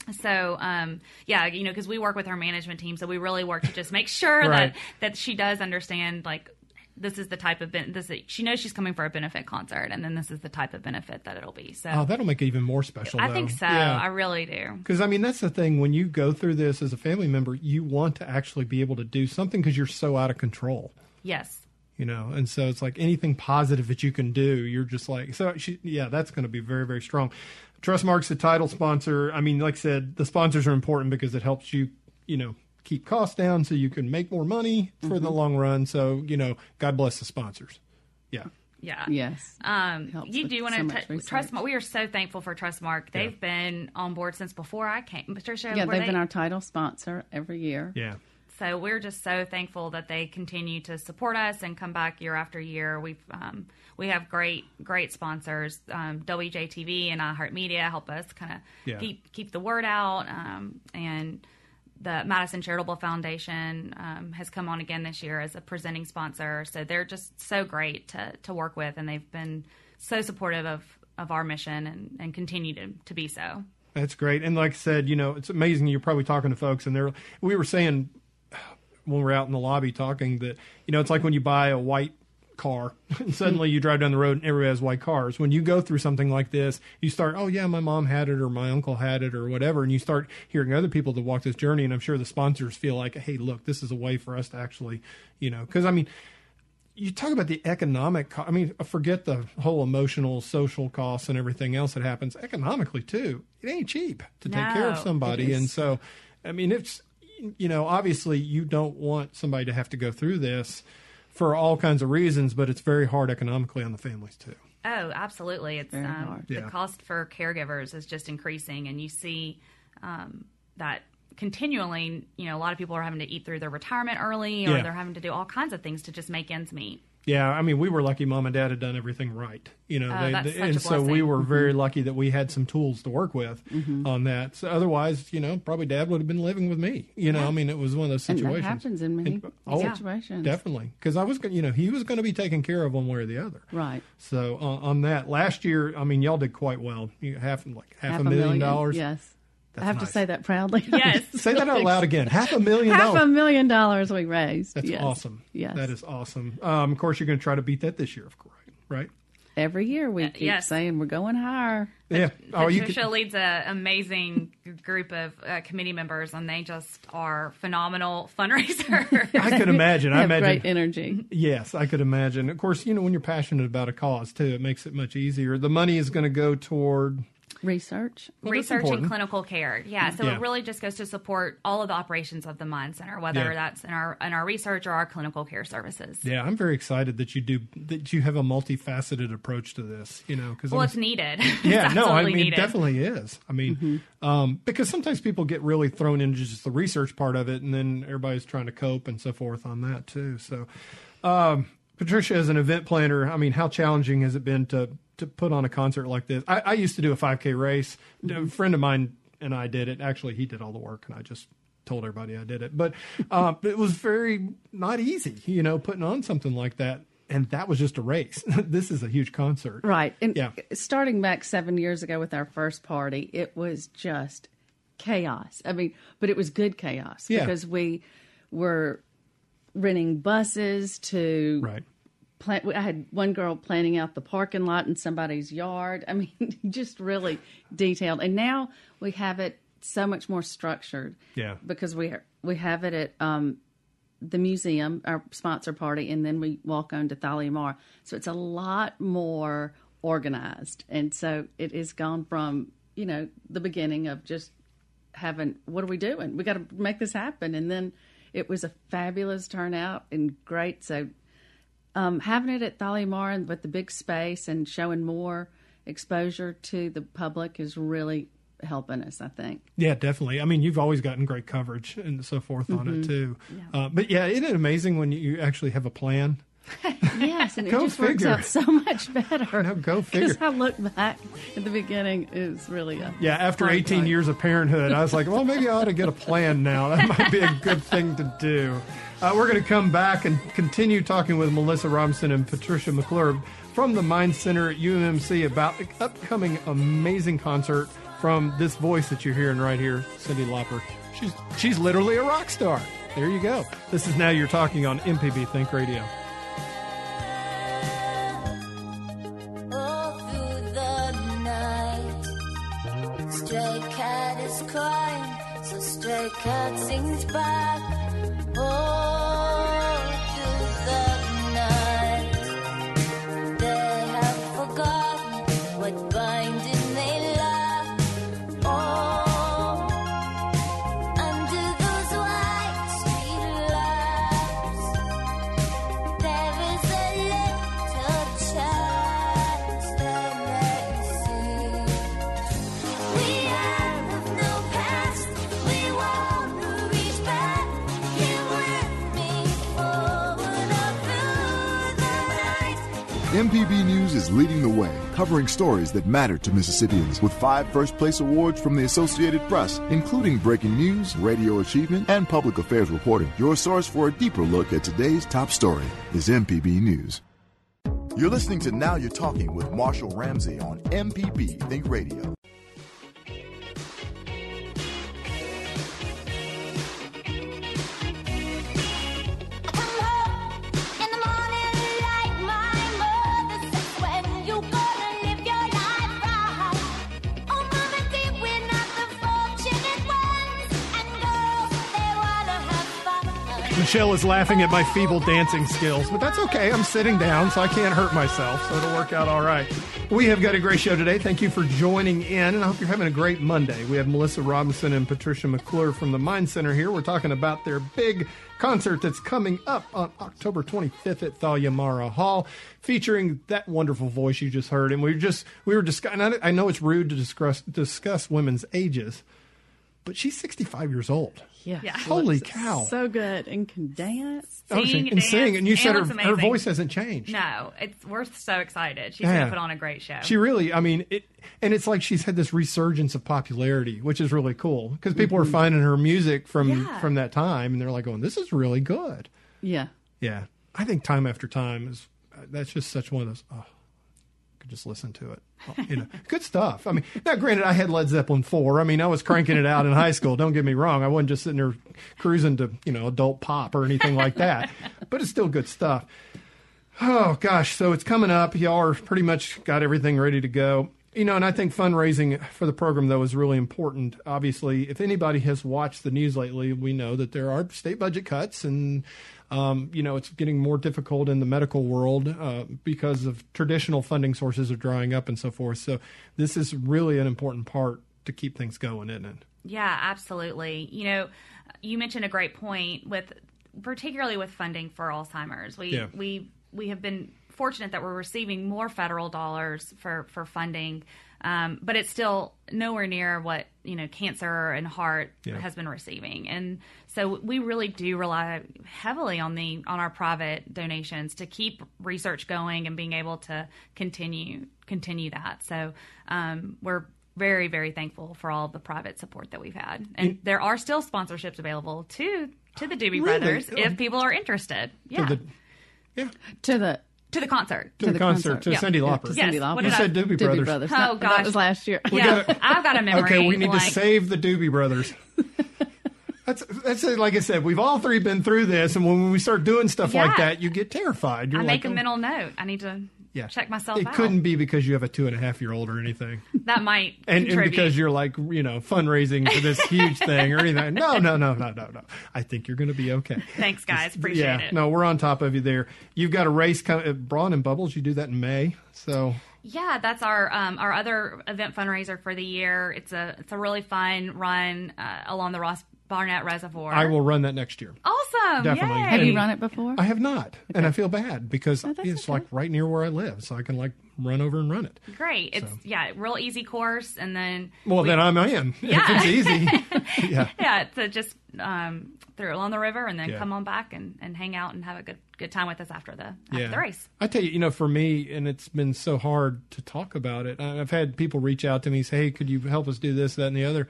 know. So, um, yeah, you know, because we work with her management team, so we really work to just make sure Right. that that she does understand like this is the type of ben- this she knows she's coming for a benefit concert, and then this is the type of benefit that it'll be. So, oh, that'll make it even more special. I though. think so. Yeah. I really do. Because I mean, that's the thing. When you go through this as a family member, you want to actually be able to do something because you're so out of control. Yes. you know and so it's like anything positive that you can do you're just like so she, yeah that's going to be very very strong trustmark's the title sponsor i mean like i said the sponsors are important because it helps you you know keep costs down so you can make more money for the long run so you know god bless the sponsors yeah Yeah. Yes. Um, you do want so much to research. Trustmark. We are so thankful for Trustmark. They've been on board since before I came. Patricia, yeah, they've they- been our title sponsor every year. yeah So we're just so thankful that they continue to support us and come back year after year. We've um, we have great great sponsors. Um, WJTV and iHeartMedia help us kind of Yeah. keep keep the word out. Um, and the Madison Charitable Foundation um, has come on again this year as a presenting sponsor. So they're just so great to to work with, and they've been so supportive of of our mission and, and continue to, to be so. That's great. And like I said, you know, it's amazing. You're probably talking to folks, and they're. We were saying when we we're out in the lobby talking that you know it's like when you buy a white car and suddenly you drive down the road and everybody has white cars. When you go through something like this, you start, oh yeah, my mom had it or my uncle had it or whatever, and you start hearing other people that walk this journey. And I'm sure the sponsors feel like, hey, look, this is a way for us to actually, you know, because I mean you talk about the economic co- i mean forget the whole emotional social costs and everything else that happens economically too it ain't cheap to take care of somebody and so i mean it's you know obviously you don't want somebody to have to go through this for all kinds of reasons but it's very hard economically on the families too Oh, absolutely. It's um, the Yeah. cost for caregivers is just increasing, and you see um, that continually. You know, a lot of people are having to eat through their retirement early, or Yeah. they're having to do all kinds of things to just make ends meet. Yeah, I mean, we were lucky. Mom and Dad had done everything right, you know. Oh, that's such and a so we blessing. were Mm-hmm. very lucky that we had some tools to work with on that. So otherwise, you know, probably Dad would have been living with me. You know, I mean, it was one of those situations. And situations. that happens in many And- oh, situations. Definitely, because I was, gonna- you know, he was going to be taken care of one way or the other. Right. So uh, on that last year, I mean, y'all did quite well. You half like half, a million dollars. Yes. That's I have nice. to say that proudly. Yes. Say that out loud again. Half a million Half a dollars. million dollars we raised. That's yes. awesome. Yes. that is awesome. Um, of course, you're going to try to beat that this year, of course, right? Every year we keep yes. saying we're going higher. Yeah. Oh, you Patricia could, leads an amazing group of uh, committee members, and they just are phenomenal fundraisers. I could imagine. They I have imagine. great energy. Yes, I could imagine. Of course, you know when you're passionate about a cause too, it makes it much easier. The money is going to go toward Research. Well, research and clinical care. Yeah, so Yeah. it really just goes to support all of the operations of the Mind Center, whether Yeah. that's in our in our research or our clinical care services. Yeah, I'm very excited that you do that. You have a multifaceted approach to this. You know, because Well, it's needed. yeah, it's no, I absolutely mean, it needed. definitely is. I mean, um, because sometimes people get really thrown into just the research part of it, and then everybody's trying to cope and so forth on that too. So, um, Patricia, as an event planner, I mean, how challenging has it been to to put on a concert like this? I, I used to do a 5K race. A friend of mine and I did it. Actually, he did all the work, and I just told everybody I did it. But uh, it was very not easy, you know, putting on something like that. And that was just a race. this is a huge concert. Right. And Yeah. starting back seven years ago with our first party, it was just chaos. I mean, but it was good chaos Yeah. because we were renting buses to Right. Plan, I had one girl planning out the parking lot in somebody's yard. I mean, just really detailed. And now we have it so much more structured. Yeah. Because we are, we have it at um, the museum, our sponsor party, and then we walk on to Thalia Mara. So it's a lot more organized. And so it has gone from, you know, the beginning of just having, what are we doing? We got to make this happen. And then it was a fabulous turnout and great. So um, having it at Thalia Mara and with the big space and showing more exposure to the public is really helping us, I think. Yeah, definitely. I mean, you've always gotten great coverage and so forth on Mm-hmm. it too. Uh, but yeah, isn't it amazing when you actually have a plan? Yes, and it just works out so much better. No, go figure. Because. I look back at the beginning, it was really a Yeah, after 18 time. years of parenthood, I was like, well, maybe I ought to get a plan now. That might be a good thing to do. Uh, we're going to come back and continue talking with Melissa Robinson and Patricia McClure from the Mind Center at UMC about the upcoming amazing concert from this voice that you're hearing right here, Cyndi Lauper. She's she's literally a rock star. There you go. This is now you're talking on MPB Think Radio. cat is crying, so stray cat sings back. Leading the way, covering stories that matter to Mississippians with five first place awards from the Associated Press, including breaking news, radio achievement, and public affairs reporting. Your source for a deeper look at today's top story is MPB News. You're listening to Now You're Talking with Marshall Ramsey on MPB Think Radio. Michelle is laughing at my feeble dancing skills, but that's okay. I'm sitting down, so I can't hurt myself, so it'll work out all right. We have got a great show today. Thank you for joining in, and I hope you're having a great Monday. We have Melissa Robinson and Patricia McClure from the Mind Center here. We're talking about their big concert that's coming up on October 25th at Thalia Mara Hall, featuring that wonderful voice you just heard. And we were just we were discussing. I know it's rude to discuss discuss women's ages, but she's 65 years old. Yeah. Yeah. Holy cow. So good and can dance. Oh, she- Sing, and sing, and you said her, her voice hasn't changed. No, it's we're so excited. She's Yeah. gonna put on a great show. She really, I mean, it, and it's like she's had this resurgence of popularity, which is really cool because people are mm-hmm. finding her music from Yeah. from that time, and they're like, going, "This is really good." Yeah. Yeah, I think time after time is that's just such one of those. Oh, could just listen to it. You know, good stuff. I mean, now granted, I had Led Zeppelin four. I mean, I was cranking it out in high school. Don't get me wrong. I wasn't just sitting there cruising to you know adult pop or anything like that. but it's still good stuff. Oh gosh, so it's coming up. Y'all are pretty much got everything ready to go. You know, and I think fundraising for the program though is really important. Obviously, if anybody has watched the news lately, we know that there are state budget cuts, and um, you know it's getting more difficult in the medical world uh, because of traditional funding sources are drying up and so forth. So this is really an important part to keep things going, isn't it? Yeah, absolutely. You know, you mentioned a great point with particularly with funding for Alzheimer's. We Yeah. we we have been fortunate that we're receiving more federal dollars for for funding. Um, but it's still nowhere near what you know cancer and heart Yeah. has been receiving, and so we really do rely heavily on the on our private donations to keep research going and being able to continue continue that. So um, we're very very thankful for all the private support that we've had, and there are still sponsorships available to to the Doobie Really? Brothers Oh. if people are interested. Yeah, To to the, To the the, concert. to the, the concert, concert. to Yeah. Cyndi Yeah, Lauper. to Yes. Cyndi Lauper. What You I- said Doobie, Doobie Brothers. Brothers. Oh, That- That was last year. Yeah, I've got a memory. Okay, we need to save the Doobie Brothers. That's that's it. Like I said, we've all three been through this, and when we start doing stuff like that, you get terrified. You're I like, make a oh, mental note. I need to yeah. check myself It out. couldn't be because you have a two and a half year old or anything, That might and, and because you're like you know fundraising for this huge thing or anything. No, no, no, no, no, no. I think you're going to be okay. Thanks, guys. Appreciate yeah, it. no, we're on top of you there. You've got a race coming, uh, Brawn and Bubbles. You do that in May, so Yeah, that's our um, our other event fundraiser for the year. It's a it's a really fun run uh, along the Ross Barnett Reservoir. I will run that next year. Awesome. Definitely. Yay. Have you run it before? I have not, and I feel bad because Oh, it's okay. like right near where I live, so I can like run over and run it. Great. It's So. yeah, real easy course, and then Well, we- then I'm in. Yeah. If it's easy, yeah. yeah, to just um, through along the river and then Yeah. come on back and, and hang out and have a good good time with us after the after Yeah. the race. I tell you, you know, for me, and it's been so hard to talk about it. I've had people reach out to me, say, "Hey, could you help us do this, that, and the other?"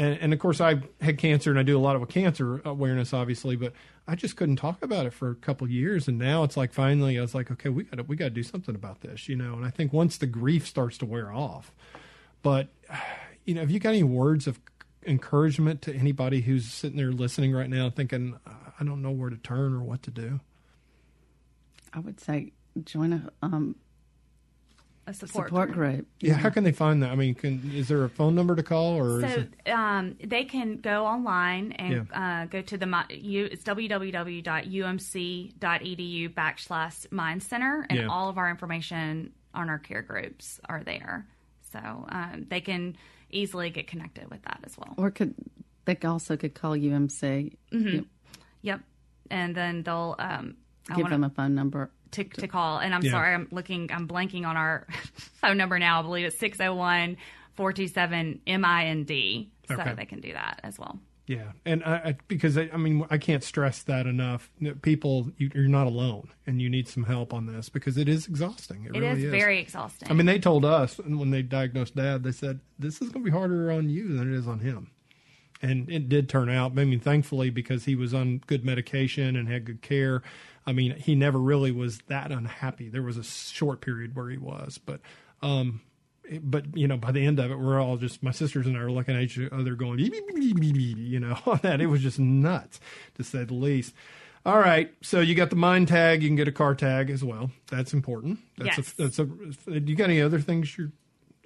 And, and of course, I had cancer, and I do a lot of cancer awareness, obviously, but I just couldn't talk about it for a couple years. And now it's like finally, I was like, okay, we got to we got to do something about this, you know. And I think once the grief starts to wear off, but you know, have you got any words of encouragement to anybody who's sitting there listening right now, thinking, I don't know where to turn or what to do? I would say join a um, A support, support group. group. Yeah, how can they find that? I mean, can, is there a phone number to call, or is So it? um, they can go online and uh, go to the mi- you, it's www.umc.edu backslash mind center, and Yeah. all of our information on our care groups are there. So um, they can easily get connected with that as well. Or could they also could call UMC, Mm-hmm. Yep, and then they'll um, I give wanna- them a phone number. To, to call. And I'm Yeah. sorry, I'm looking, I'm blanking on our phone number now. I believe it's 601 427 MIND. So Okay. they can do that as well. Yeah, and I, I because I, I mean I can't stress that enough. People, you, you're not alone, and you need some help on this because it is exhausting. It, It really is is very exhausting. I mean, they told us when they diagnosed Dad, they said this is going to be harder on you than it is on him, and it did turn out. I mean, thankfully because he was on good medication and had good care. I mean, he never really was that unhappy. There was a short period where he was, but um, but you know, by the end of it, we're all just my sisters and I were looking at each other, going, you know, on that. It was just nuts, to say the least. All right, so you got the mind tag. You can get a car tag as well. That's important. That's Yes. a, that's a. You got any other things you're?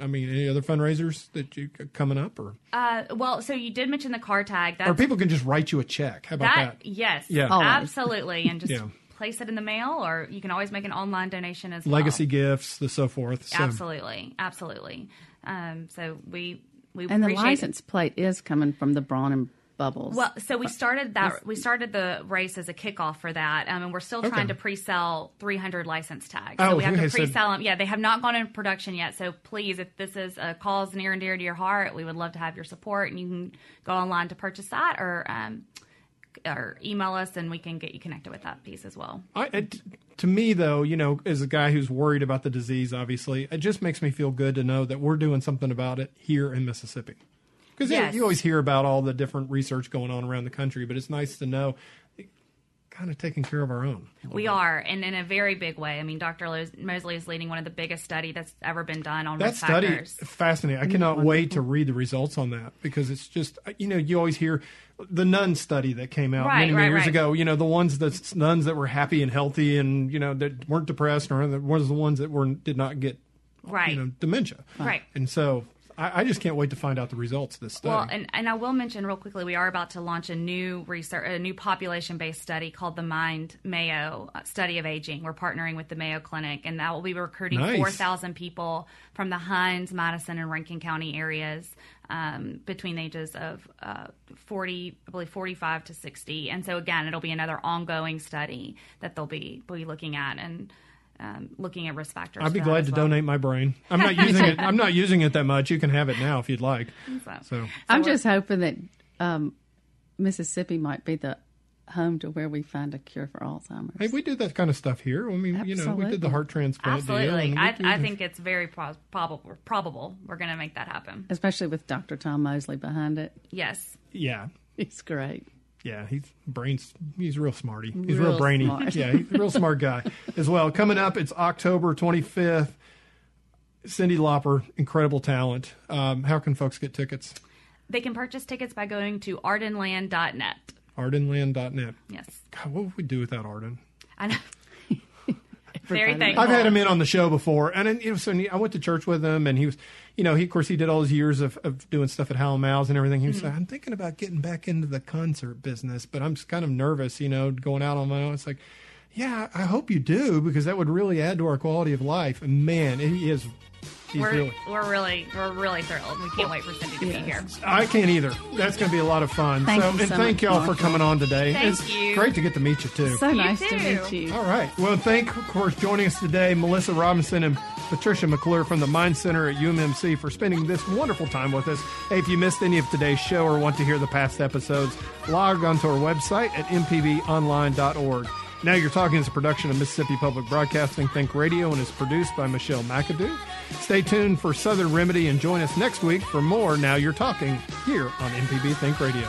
I mean, any other fundraisers that you coming up, or uh, well, so you did mention the car tag. That's, or people can just write you a check? How about that, that? yes, Yeah. Always. absolutely. And just Yeah. Place it in the mail, or you can always make an online donation as well. Legacy gifts, the so forth. So, Absolutely. Absolutely. Um, so we, we And the appreciate license plate is coming from the Braun and bubbles. Well, so we started that. We started the race as a kickoff for that, um, and we're still trying Okay. to pre-sell 300 license tags. Oh, so we have okay, to pre-sell them. Yeah, they have not gone into production yet. So please, if this is a cause near and dear to your heart, we would love to have your support, and you can go online to purchase that, or um, or email us, and we can get you connected with that piece as well. I, it, to me, though, you know, as a guy who's worried about the disease, obviously, it just makes me feel good to know that we're doing something about it here in Mississippi. Because Yes. you always hear about all the different research going on around the country, but it's nice to know kind of taking care of our own. We are, and in a very big way. I mean, Dr. Lo- Mosley is leading one of the biggest study that's ever been done on That risk study factors. fascinating. I cannot wait to read the results on that because it's just you know you always hear the nun study that came out Right, many, many right, years right. ago. You know the ones that nuns that were happy and healthy and you know that weren't depressed or the ones the ones that were did not get Right. you know dementia. Right. And so I, I just can't wait to find out the results of this study. Well, and, and I will mention real quickly, we are about to launch a new research, a new population-based study called the Mind Mayo uh, Study of Aging. We're partnering with the Mayo Clinic, and that will be recruiting Nice. 4,000 people from the Hinds, Madison, and Rankin County areas um, between the ages of uh, 40, I believe 45 to 60. And so again, it'll be another ongoing study that they'll be be looking at and um, looking at risk factors. I'd be glad to well. donate my brain. I'm not using it. I'm not using it that much. You can have it now if you'd like. So- So I'm just hoping that um, Mississippi might be the home to where we find a cure for Alzheimer's. hey, we do that kind of stuff here. I mean, you know, we did the heart transplant. Absolutely. and I, do I the- think it's very pro- probable. Probable we're going to make that happen. Especially with Dr. Tom Mosley behind it. Yes. Yeah. He's great. Yeah, he's brains. He's real smarty. He's real, Real brainy. smart. Yeah, he's a real smart guy as well. Coming up, it's October 25th. Cyndi Lauper, incredible talent. Um, how can folks get tickets? They can purchase tickets by going to ardenland.net. Ardenland.net. Yes. God, what would we do without Arden? I know. very thankful. I've had him in on the show before, and then, you know, so I went to church with him, and he was, you know, he of course he did all his years of, of doing stuff at Hal & Mal's and everything. He was Mm-hmm. like, I'm thinking about getting back into the concert business, but I'm just kind of nervous, you know, going out on my own. It's like, yeah, I hope you do because that would really add to our quality of life. And man, he is, We're, really. we're really we're really thrilled. We can't wait for Cyndi to be here. I can't either. That's going to be a lot of fun. Thank so, you and thank much, y'all for coming on today. Thank it's you. great to get to meet you too. So nice to meet you. All right. Well, thank, of course, joining us today, Melissa Robinson and Patricia McClure from the Mind Center at UMMC for spending this wonderful time with us. Hey, if you missed any of today's show or want to hear the past episodes, log onto our website at mpbonline.org. Now You're Talking is a production of Mississippi Public Broadcasting Think Radio and is produced by Michelle McAdoo. Stay tuned for Southern Remedy and join us next week for more Now You're Talking here on MPB Think Radio.